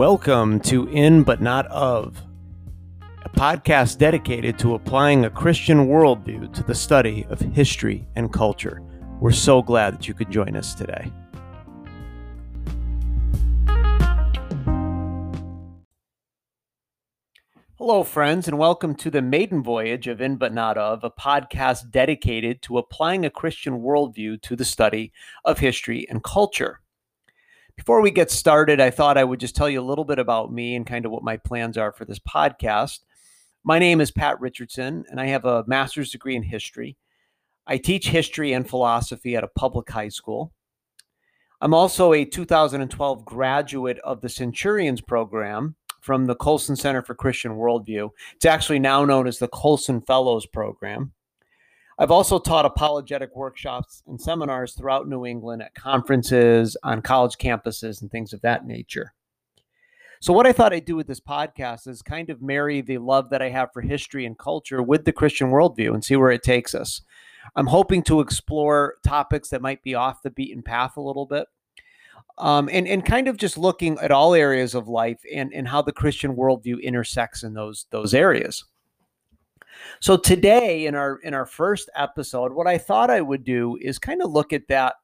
Welcome to In But Not Of, a podcast dedicated to applying a Christian worldview to the study of history and culture. We're so glad that you could join us today. Hello, friends, and welcome to the maiden voyage of In But Not Of, a podcast dedicated to applying a Christian worldview to the study of history and culture. Before we get started, I thought I would just tell you a little bit about me and kind of what my plans are for this podcast. My name is Pat Richardson, and I have a master's degree in history. I teach history and philosophy at a public high school. I'm also a 2012 graduate of the Centurions program from the Colson Center for Christian Worldview. It's actually now known as the Colson Fellows Program. I've also taught apologetic workshops and seminars throughout New England at conferences, on college campuses, and things of that nature. So, what I thought I'd do with this podcast is kind of marry the love that I have for history and culture with the Christian worldview and see where it takes us. I'm hoping to explore topics that might be off the beaten path a little bit. Um, and, and kind of just looking at all areas of life and, and how the Christian worldview intersects in those, those areas. So today in our in our first episode, what I thought I would do is kind of look at that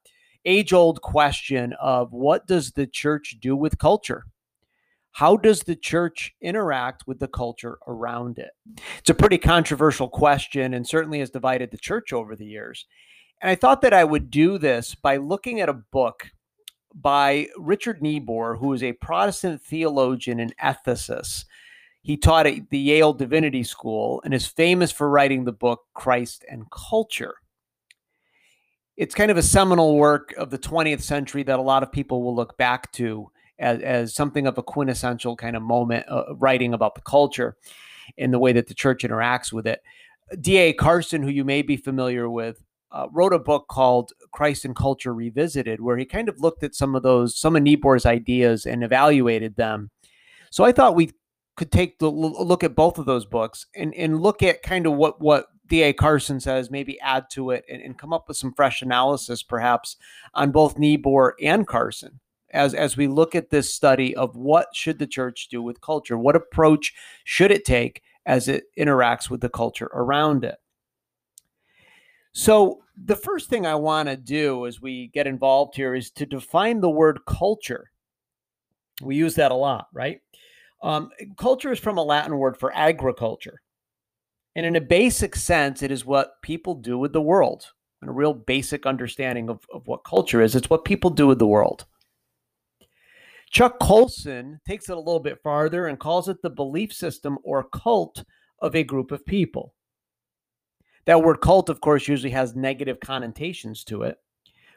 age-old question of what does the church do with culture? How does the church interact with the culture around it? It's a pretty controversial question and certainly has divided the church over the years. And I thought that I would do this by looking at a book by Richard Niebuhr, who is a Protestant theologian and ethicist he taught at the Yale Divinity School and is famous for writing the book Christ and Culture. It's kind of a seminal work of the 20th century that a lot of people will look back to as, as something of a quintessential kind of moment uh, writing about the culture and the way that the church interacts with it. D.A. Carson, who you may be familiar with, uh, wrote a book called Christ and Culture Revisited, where he kind of looked at some of those, some of Niebuhr's ideas and evaluated them. So I thought we could take the look at both of those books and, and look at kind of what what D.A. Carson says, maybe add to it and, and come up with some fresh analysis perhaps on both Niebuhr and Carson as as we look at this study of what should the church do with culture? What approach should it take as it interacts with the culture around it? So the first thing i want to do as we get involved here is to define the word culture. We use that a lot right um, culture is from a Latin word for agriculture. And in a basic sense, it is what people do with the world. And a real basic understanding of, of what culture is, it's what people do with the world. Chuck Colson takes it a little bit farther and calls it the belief system or cult of a group of people. That word cult, of course, usually has negative connotations to it.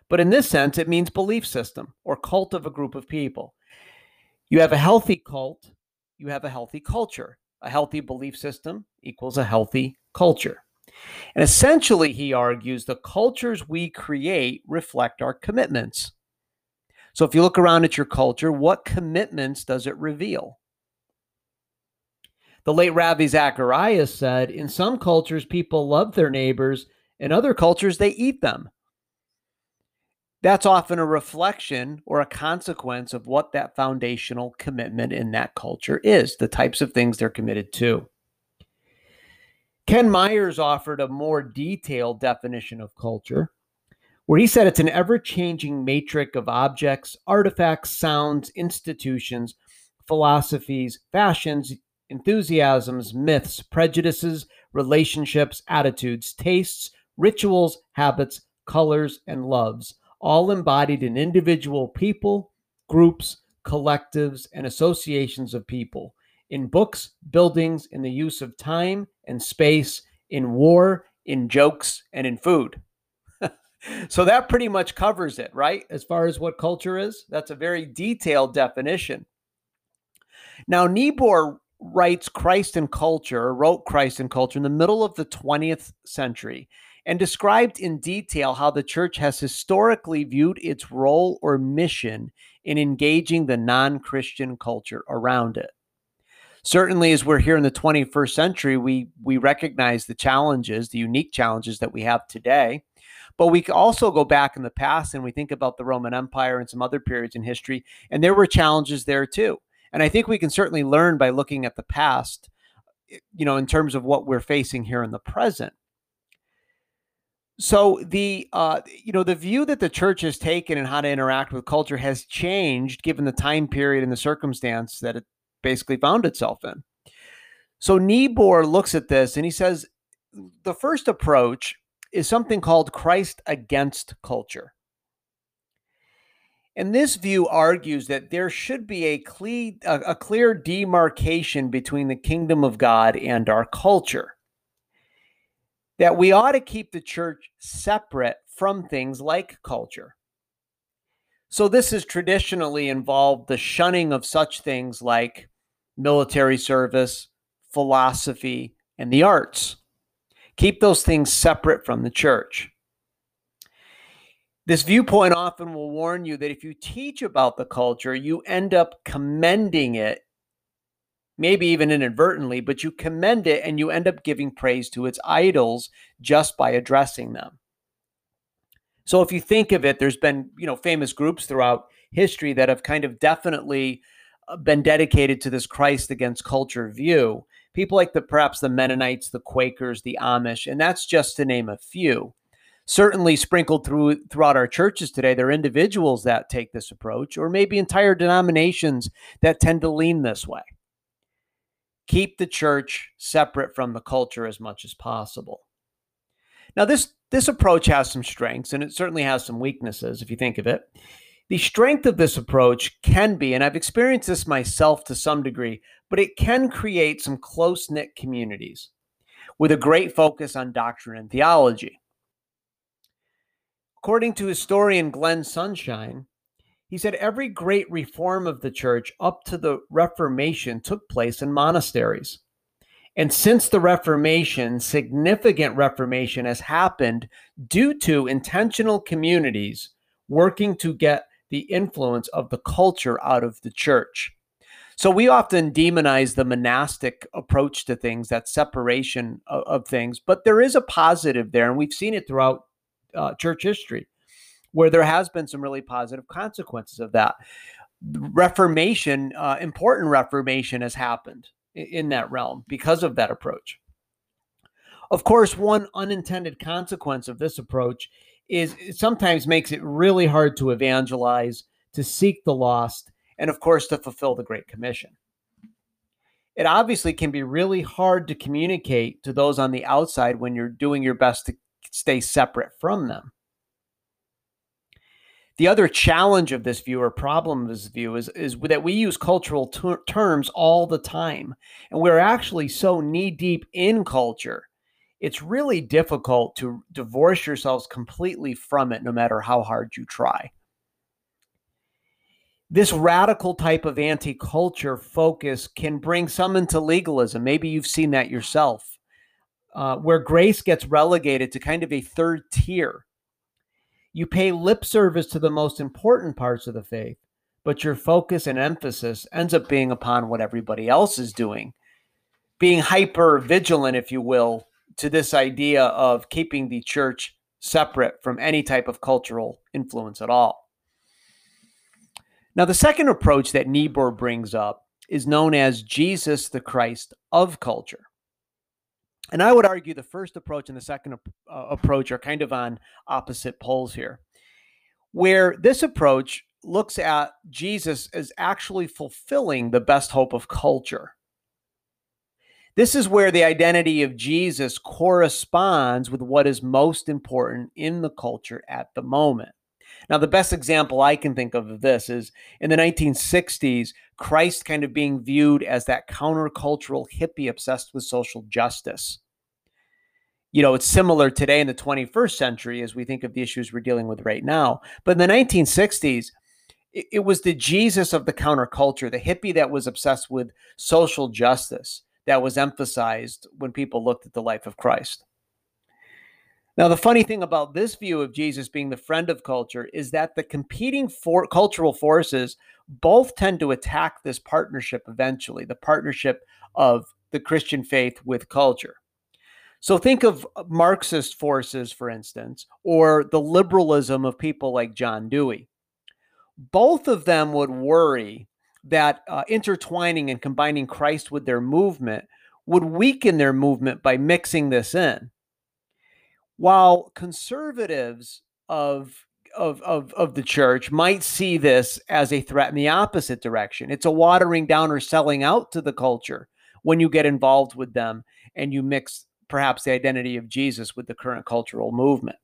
But in this sense, it means belief system or cult of a group of people. You have a healthy cult you have a healthy culture. A healthy belief system equals a healthy culture. And essentially, he argues the cultures we create reflect our commitments. So if you look around at your culture, what commitments does it reveal? The late Ravi Zacharias said, In some cultures, people love their neighbors, in other cultures, they eat them that's often a reflection or a consequence of what that foundational commitment in that culture is, the types of things they're committed to. Ken Myers offered a more detailed definition of culture, where he said it's an ever changing matrix of objects, artifacts, sounds, institutions, philosophies, fashions, enthusiasms, myths, prejudices, relationships, attitudes, tastes, rituals, habits, colors, and loves all embodied in individual people, groups, collectives, and associations of people, in books, buildings, in the use of time and space, in war, in jokes, and in food. so that pretty much covers it, right? As far as what culture is, that's a very detailed definition. Now, Niebuhr writes Christ and Culture, wrote Christ and Culture in the middle of the 20th century and described in detail how the church has historically viewed its role or mission in engaging the non Christian culture around it. Certainly, as we're here in the 21st century, we, we recognize the challenges, the unique challenges that we have today. But we also go back in the past and we think about the Roman Empire and some other periods in history, and there were challenges there too. And I think we can certainly learn by looking at the past, you know, in terms of what we're facing here in the present. So the uh, you know the view that the church has taken and how to interact with culture has changed given the time period and the circumstance that it basically found itself in. So Niebuhr looks at this and he says the first approach is something called Christ against culture. And this view argues that there should be a, cle- a, clear demarcation between the kingdom of God and our culture. That we ought to keep the church separate from things like culture. So, this has traditionally involved the shunning of such things like military service, philosophy, and the arts. Keep those things separate from the church. This viewpoint often will warn you that if you teach about the culture, you end up commending it, maybe even inadvertently, but you commend it and you end up giving praise to its idols just by addressing them. So if you think of it, there's been, you know, famous groups throughout history that have kind of definitely uh, been dedicated to this Christ against culture view. People like the perhaps the Mennonites, the Quakers, the Amish, and that's just to name a few certainly sprinkled through throughout our churches today there are individuals that take this approach or maybe entire denominations that tend to lean this way keep the church separate from the culture as much as possible. Now this this approach has some strengths and it certainly has some weaknesses if you think of it. The strength of this approach can be and i've experienced this myself to some degree but it can create some close-knit communities with a great focus on doctrine and theology. According to historian Glenn Sunshine, he said every great reform of the church up to the Reformation took place in monasteries. And since the Reformation, significant reformation has happened due to intentional communities working to get the influence of the culture out of the church. So we often demonize the monastic approach to things, that separation of, of things, but there is a positive there, and we've seen it throughout uh, church history where there has been some really positive consequences of that. Reformation, uh, important reformation has happened in, in that realm because of that approach. Of course, one unintended consequence of this approach is it sometimes makes it really hard to evangelize, to seek the lost, and of course, to fulfill the Great Commission. It obviously can be really hard to communicate to those on the outside when you're doing your best to stay separate from them. The other challenge of this view or problem of this view is, is that we use cultural ter- terms all the time. And we're actually so knee deep in culture, it's really difficult to divorce yourselves completely from it, no matter how hard you try. This radical type of anti culture focus can bring some into legalism. Maybe you've seen that yourself uh, where grace gets relegated to kind of a third tier. You pay lip service to the most important parts of the faith, but your focus and emphasis ends up being upon what everybody else is doing. Being hyper vigilant, if you will, to this idea of keeping the church separate from any type of cultural influence at all. Now, the second approach that Niebuhr brings up is known as Jesus the Christ of culture. And I would argue the first approach and the second uh, approach are kind of on opposite poles here, where this approach looks at Jesus as actually fulfilling the best hope of culture. This is where the identity of Jesus corresponds with what is most important in the culture at the moment. Now, the best example I can think of of this is in the 1960s, Christ kind of being viewed as that countercultural hippie obsessed with social justice. You know, it's similar today in the 21st century as we think of the issues we're dealing with right now. But in the 1960s, it, was the Jesus of the counterculture, the hippie that was obsessed with social justice that was emphasized when people looked at the life of Christ. Now, the funny thing about this view of Jesus being the friend of culture is that the competing for cultural forces both tend to attack this partnership eventually, the partnership of the Christian faith with culture. So think of Marxist forces, for instance, or the liberalism of people like John Dewey. Both of them would worry that uh, intertwining and combining Christ with their movement would weaken their movement by mixing this in. While conservatives of of, of, of the church might see this as a threat in the opposite direction. It's a watering down or selling out to the culture when you get involved with them and you mix perhaps the identity of Jesus with the current cultural movement.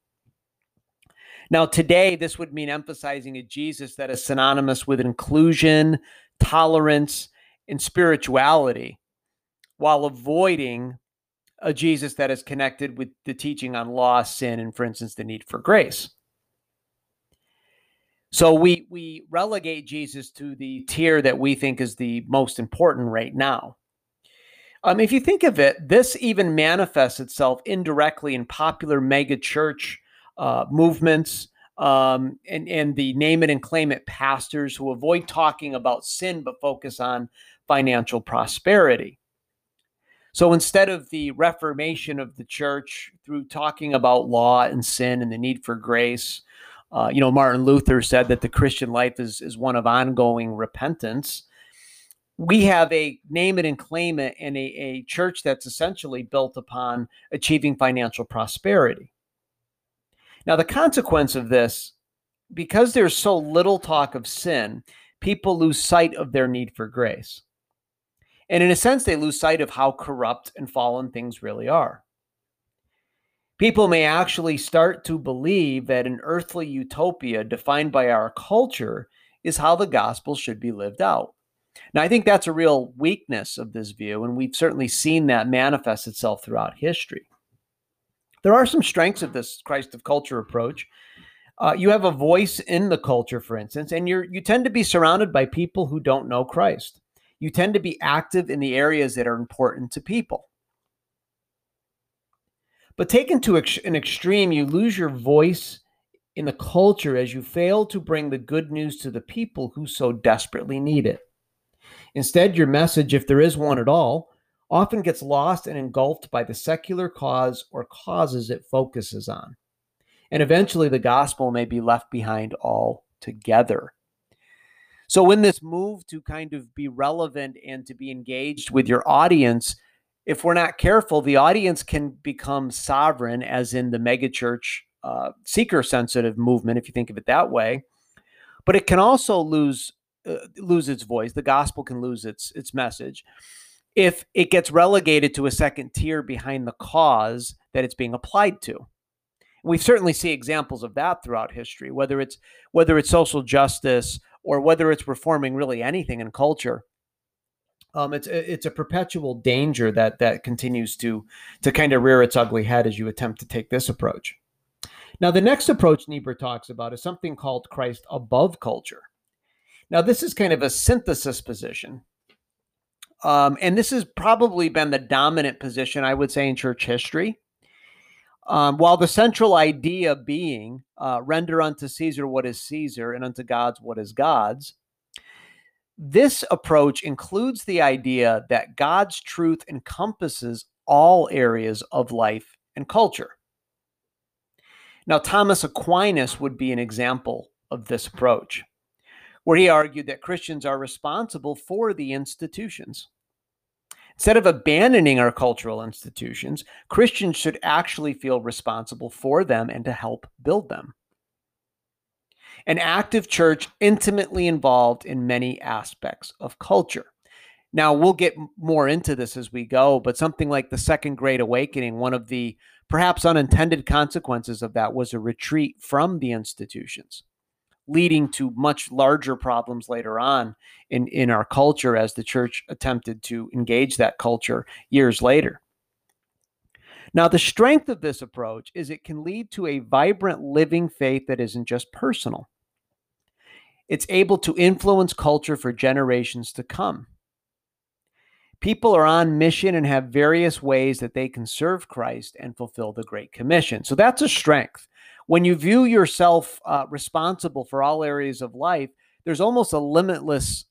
Now, today, this would mean emphasizing a Jesus that is synonymous with inclusion, tolerance, and spirituality, while avoiding a Jesus that is connected with the teaching on law, sin, and, for instance, the need for grace. So we we relegate Jesus to the tier that we think is the most important right now. Um, if you think of it, this even manifests itself indirectly in popular mega church uh, movements um, and, and the name it and claim it pastors who avoid talking about sin but focus on financial prosperity. So instead of the reformation of the church through talking about law and sin and the need for grace, uh, you know, Martin Luther said that the Christian life is, is one of ongoing repentance we have a name it and claim it in a, a church that's essentially built upon achieving financial prosperity. Now, the consequence of this, because there's so little talk of sin, people lose sight of their need for grace. And in a sense, they lose sight of how corrupt and fallen things really are. People may actually start to believe that an earthly utopia defined by our culture is how the gospel should be lived out. Now, I think that's a real weakness of this view, and we've certainly seen that manifest itself throughout history. There are some strengths of this Christ of culture approach. Uh, you have a voice in the culture, for instance, and you're you tend to be surrounded by people who don't know Christ. You tend to be active in the areas that are important to people. But taken to an extreme, you lose your voice in the culture as you fail to bring the good news to the people who so desperately need it. Instead, your message, if there is one at all, often gets lost and engulfed by the secular cause or causes it focuses on. And eventually, the gospel may be left behind altogether. So, in this move to kind of be relevant and to be engaged with your audience, if we're not careful, the audience can become sovereign, as in the megachurch uh, seeker sensitive movement, if you think of it that way. But it can also lose uh, lose its voice. The gospel can lose its its message if it gets relegated to a second tier behind the cause that it's being applied to. We certainly see examples of that throughout history, whether it's whether it's social justice or whether it's reforming really anything in culture. Um, it's it's a perpetual danger that that continues to to kind of rear its ugly head as you attempt to take this approach. Now, the next approach Niebuhr talks about is something called Christ above culture. Now, this is kind of a synthesis position. Um, and this has probably been the dominant position, I would say, in church history. Um, while the central idea being uh, render unto Caesar what is Caesar and unto God's what is God's, this approach includes the idea that God's truth encompasses all areas of life and culture. Now, Thomas Aquinas would be an example of this approach where he argued that Christians are responsible for the institutions. Instead of abandoning our cultural institutions, Christians should actually feel responsible for them and to help build them. An active church intimately involved in many aspects of culture. Now, we'll get more into this as we go, but something like the Second Great Awakening, one of the perhaps unintended consequences of that was a retreat from the institutions leading to much larger problems later on in, in our culture as the church attempted to engage that culture years later. Now, the strength of this approach is it can lead to a vibrant living faith that isn't just personal. It's able to influence culture for generations to come. People are on mission and have various ways that they can serve Christ and fulfill the Great Commission. So that's a strength when you view yourself uh, responsible for all areas of life, there's almost a limitless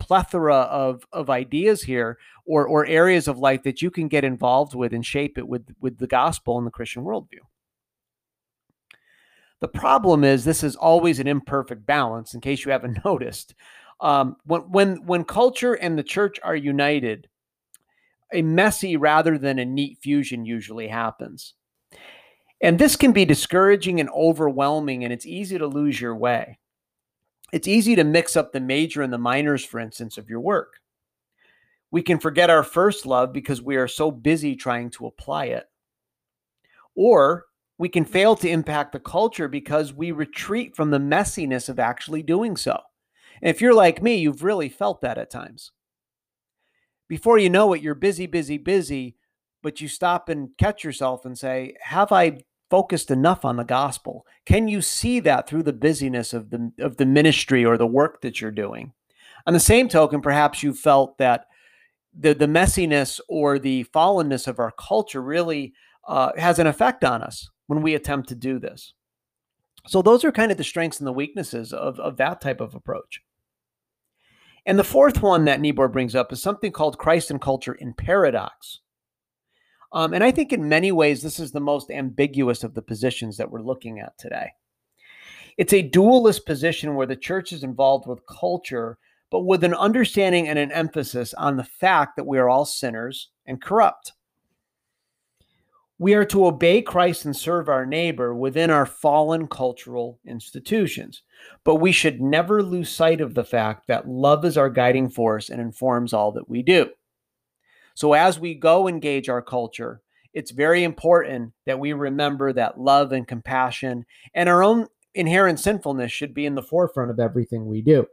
plethora of, of ideas here or, or areas of life that you can get involved with and shape it with, with the gospel and the Christian worldview. The problem is, this is always an imperfect balance, in case you haven't noticed. Um, when when when culture and the church are united, a messy rather than a neat fusion usually happens. And this can be discouraging and overwhelming, and it's easy to lose your way. It's easy to mix up the major and the minors, for instance, of your work. We can forget our first love because we are so busy trying to apply it. Or we can fail to impact the culture because we retreat from the messiness of actually doing so. And if you're like me, you've really felt that at times. Before you know it, you're busy, busy, busy, but you stop and catch yourself and say, Have I focused enough on the gospel? Can you see that through the busyness of the of the ministry or the work that you're doing? On the same token, perhaps you felt that the the messiness or the fallenness of our culture really uh, has an effect on us when we attempt to do this. So those are kind of the strengths and the weaknesses of, of that type of approach. And the fourth one that Niebuhr brings up is something called Christ and culture in paradox. Um, and I think in many ways, this is the most ambiguous of the positions that we're looking at today. It's a dualist position where the church is involved with culture, but with an understanding and an emphasis on the fact that we are all sinners and corrupt. We are to obey Christ and serve our neighbor within our fallen cultural institutions. But we should never lose sight of the fact that love is our guiding force and informs all that we do. So as we go engage our culture, it's very important that we remember that love and compassion and our own inherent sinfulness should be in the forefront of everything we do.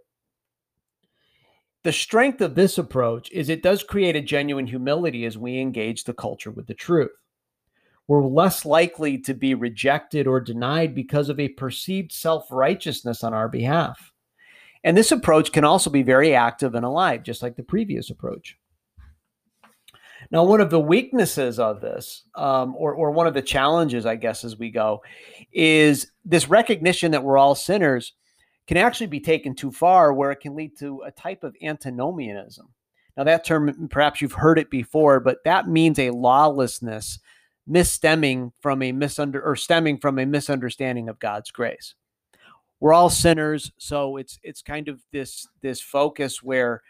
The strength of this approach is it does create a genuine humility as we engage the culture with the truth we're less likely to be rejected or denied because of a perceived self righteousness on our behalf. And this approach can also be very active and alive, just like the previous approach. Now, one of the weaknesses of this, um, or, or one of the challenges, I guess, as we go, is this recognition that we're all sinners can actually be taken too far, where it can lead to a type of antinomianism. Now, that term, perhaps you've heard it before, but that means a lawlessness misstemming from a misunder or stemming from a misunderstanding of God's grace. We're all sinners, so it's it's kind of this this focus where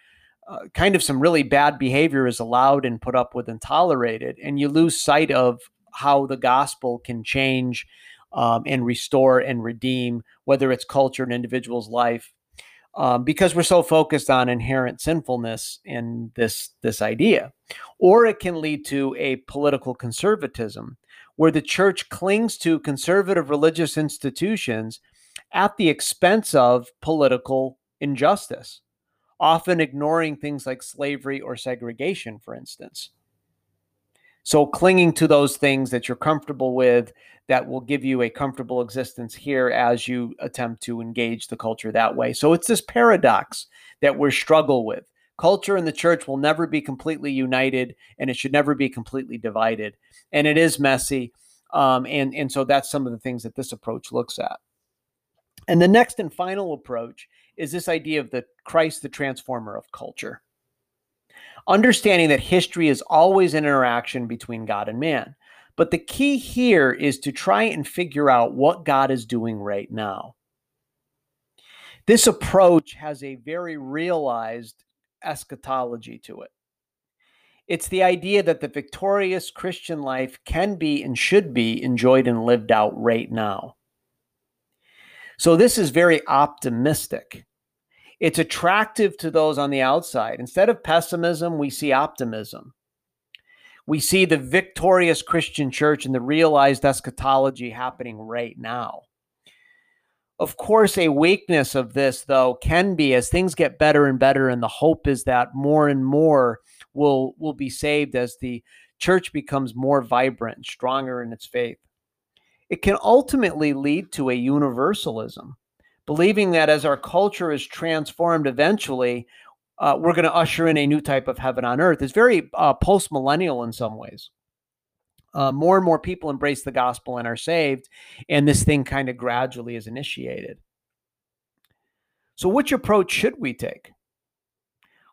uh, kind of some really bad behavior is allowed and put up with and tolerated, and you lose sight of how the gospel can change um, and restore and redeem, whether it's culture, and individual's life, um, because we're so focused on inherent sinfulness in this this idea. Or it can lead to a political conservatism where the church clings to conservative religious institutions at the expense of political injustice often ignoring things like slavery or segregation for instance so clinging to those things that you're comfortable with that will give you a comfortable existence here as you attempt to engage the culture that way. So it's this paradox that we struggle with. Culture and the church will never be completely united, and it should never be completely divided. And it is messy, um, and and so that's some of the things that this approach looks at. And the next and final approach is this idea of the Christ, the transformer of culture understanding that history is always an interaction between God and man. But the key here is to try and figure out what God is doing right now. This approach has a very realized eschatology to it. It's the idea that the victorious Christian life can be and should be enjoyed and lived out right now. So, this is very optimistic. It's attractive to those on the outside. Instead of pessimism, we see optimism. We see the victorious Christian church and the realized eschatology happening right now. Of course, a weakness of this, though, can be as things get better and better, and the hope is that more and more will, will be saved as the church becomes more vibrant, stronger in its faith. It can ultimately lead to a universalism believing that as our culture is transformed eventually, uh, we're going to usher in a new type of heaven on earth is very uh, post millennial in some ways. Uh, more and more people embrace the gospel and are saved, and this thing kind of gradually is initiated. So, which approach should we take?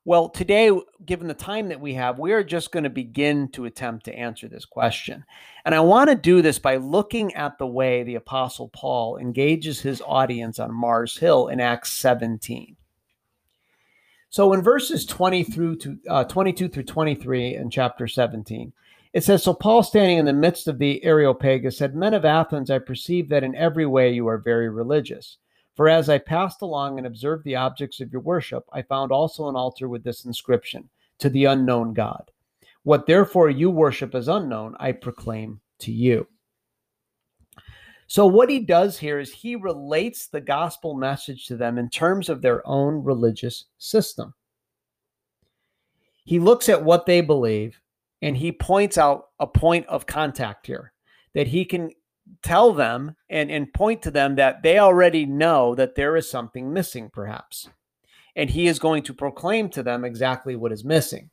Well, today, given the time that we have, we are just going to begin to attempt to answer this question. And I want to do this by looking at the way the Apostle Paul engages his audience on Mars Hill in Acts 17. So in verses 20 through to uh, 22 through 23 in chapter 17, it says, So Paul, standing in the midst of the Areopagus, said, Men of Athens, I perceive that in every way you are very religious. For as I passed along and observed the objects of your worship, I found also an altar with this inscription To the unknown God. What therefore you worship as unknown, I proclaim to you. So, what he does here is he relates the gospel message to them in terms of their own religious system. He looks at what they believe and he points out a point of contact here that he can tell them and, and point to them that they already know that there is something missing, perhaps. And he is going to proclaim to them exactly what is missing.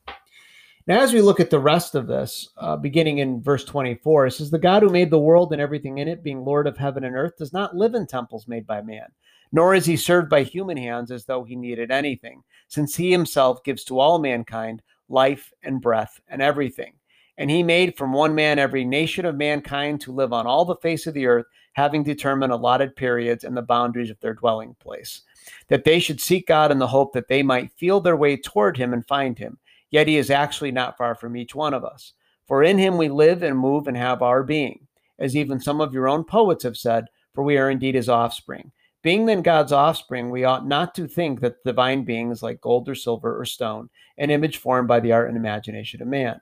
Now, as we look at the rest of this, uh, beginning in verse 24, it says, The God who made the world and everything in it, being Lord of heaven and earth, does not live in temples made by man, nor is he served by human hands as though he needed anything, since he himself gives to all mankind life and breath and everything. And he made from one man every nation of mankind to live on all the face of the earth, having determined allotted periods and the boundaries of their dwelling place, that they should seek God in the hope that they might feel their way toward him and find him Yet he is actually not far from each one of us. For in him we live and move and have our being, as even some of your own poets have said, for we are indeed his offspring. Being then God's offspring, we ought not to think that the divine being is like gold or silver or stone, an image formed by the art and imagination of man.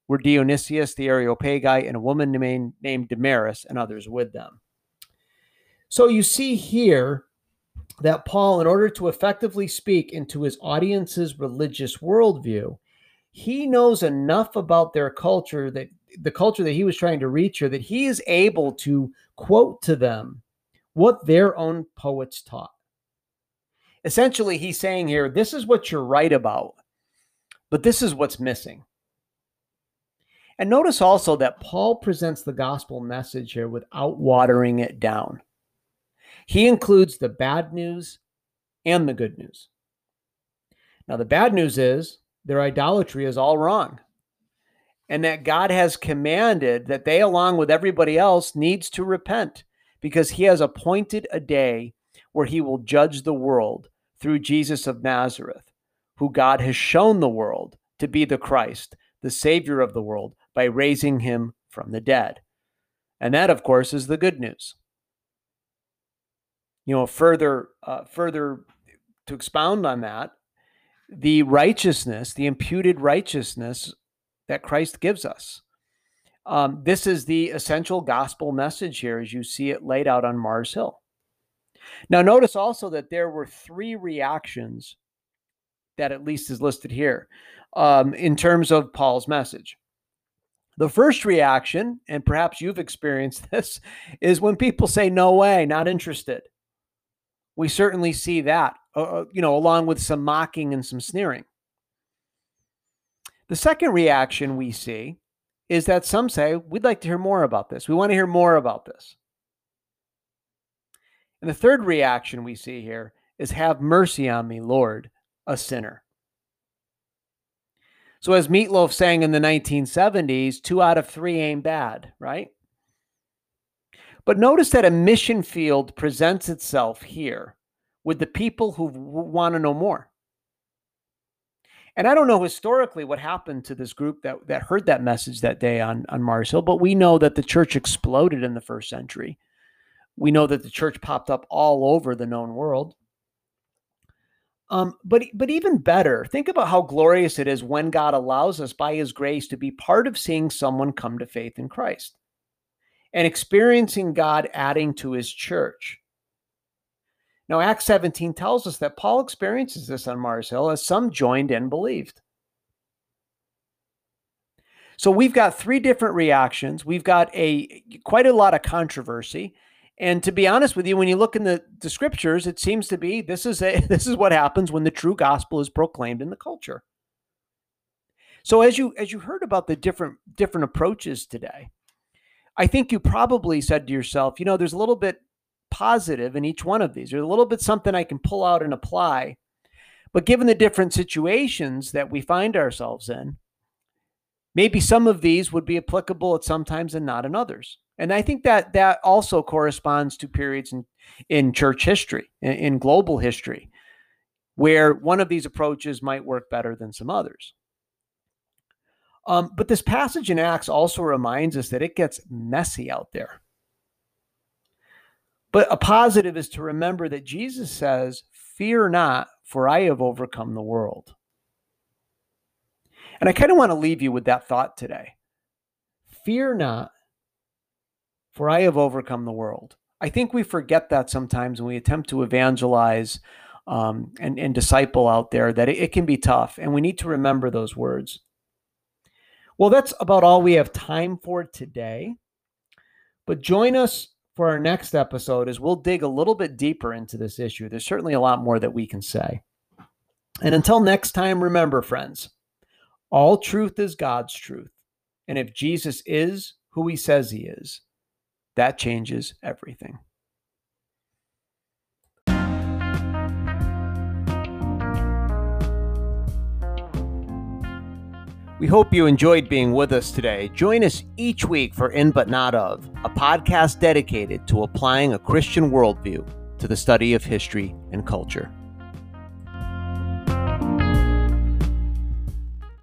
were Dionysius the Areopagite and a woman named, named Damaris and others with them. So you see here that Paul, in order to effectively speak into his audience's religious worldview, he knows enough about their culture that the culture that he was trying to reach here that he is able to quote to them what their own poets taught. Essentially, he's saying here, this is what you're right about, but this is what's missing. And notice also that Paul presents the gospel message here without watering it down. He includes the bad news and the good news. Now, the bad news is their idolatry is all wrong. And that God has commanded that they, along with everybody else, needs to repent because he has appointed a day where he will judge the world through Jesus of Nazareth, who God has shown the world to be the Christ, the Savior of the world, by raising him from the dead. And that, of course, is the good news. You know, further, uh, further to expound on that, the righteousness, the imputed righteousness that Christ gives us. Um, this is the essential gospel message here as you see it laid out on Mars Hill. Now, notice also that there were three reactions that at least is listed here um, in terms of Paul's message. The first reaction, and perhaps you've experienced this, is when people say, No way, not interested. We certainly see that uh, uh, you know, along with some mocking and some sneering. The second reaction we see is that some say, We'd like to hear more about this. We want to hear more about this. And the third reaction we see here is, Have mercy on me, Lord, a sinner. So, as Meatloaf sang in the 1970s, two out of three ain't bad, right? But notice that a mission field presents itself here with the people who want to know more. And I don't know historically what happened to this group that, that heard that message that day on, on Mars Hill, but we know that the church exploded in the first century. We know that the church popped up all over the known world. Um, but but even better, think about how glorious it is when God allows us by His grace to be part of seeing someone come to faith in Christ and experiencing God adding to His church. Now, Acts 17 tells us that Paul experiences this on Mars Hill as some joined and believed. So we've got three different reactions. We've got a quite a lot of controversy. And to be honest with you, when you look in the, the scriptures, it seems to be this is a this is what happens when the true gospel is proclaimed in the culture. So as you as you heard about the different different approaches today, I think you probably said to yourself, you know, there's a little bit positive in each one of these. There's a little bit something I can pull out and apply. But given the different situations that we find ourselves in, maybe some of these would be applicable at some times and not in others. And I think that that also corresponds to periods in, in church history, in, in global history, where one of these approaches might work better than some others. Um, but this passage in Acts also reminds us that it gets messy out there. But a positive is to remember that Jesus says, Fear not, for I have overcome the world. And I kind of want to leave you with that thought today. Fear not, for I have overcome the world. I think we forget that sometimes when we attempt to evangelize um, and, and disciple out there, that it, it can be tough. And we need to remember those words. Well, that's about all we have time for today. But join us for our next episode as we'll dig a little bit deeper into this issue. There's certainly a lot more that we can say. And until next time, remember, friends, all truth is God's truth. And if Jesus is who he says he is, that changes everything. We hope you enjoyed being with us today. Join us each week for In But Not Of, a podcast dedicated to applying a Christian worldview to the study of history and culture.